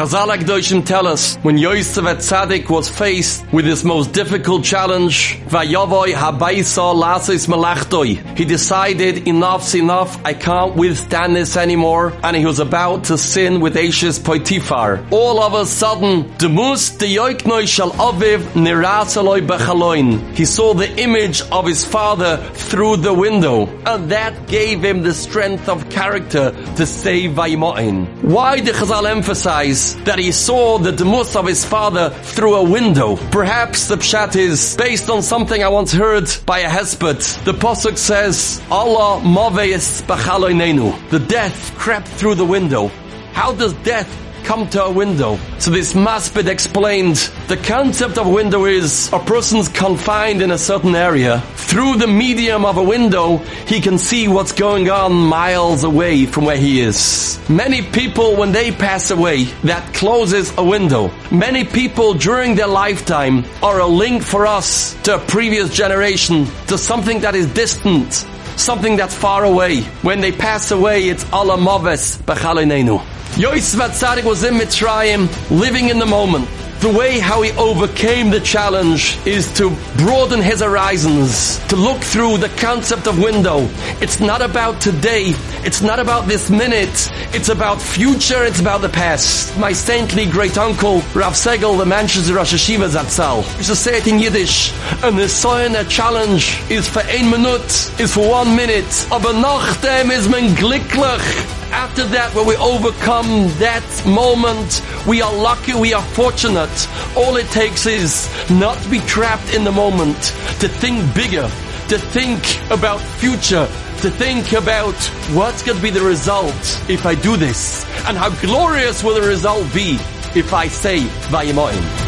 Chazal HaKadoshim tell us, when Yosef Hatzaddik was faced with his most difficult challenge, Vayovoi habayso lasis malachtoi, he decided enough's enough, I can't withstand this anymore, and he was about to sin with Ashes Poitifar. All of a sudden, de Yoiknoi shal aviv nirasaloi bechaloin. He saw the image of his father through the window, and that gave him the strength of character to say Vayimoin. Why did Chazal emphasize that he saw the demus of his father through a window? Perhaps the pshat is based on something I once heard by a hesped. The posuk says, Alah moveis b'chaloinenu. The death crept through the window. How does death come to a window. So this Maspid explained the concept of window is a person's confined in a certain area. Through the medium of a window, he can see what's going on miles away from where he is. Many people, when they pass away, that closes a window. Many people during their lifetime are a link for us to a previous generation, to something that is distant, something that's far away. When they pass away, it's Alah Moves B'chalinenu. Yosef Hatzaddik was in Mitzrayim, living in the moment. The way how he overcame the challenge is to broaden his horizons, to look through the concept of window. It's not about today, it's not about this minute, it's about future, it's about the past. My saintly great uncle, Rav Segal, the Manchester Rosh HaYeshiva Zatzal, used to say it in Yiddish, sign a challenge is for ein minute, is for one minute. Aber nachdem is men glücklich. After that, when we overcome that moment, we are lucky, we are fortunate. All it takes is not to be trapped in the moment, to think bigger, to think about future, to think about what's going to be the result if I do this, and how glorious will the result be if I say Vayimoim.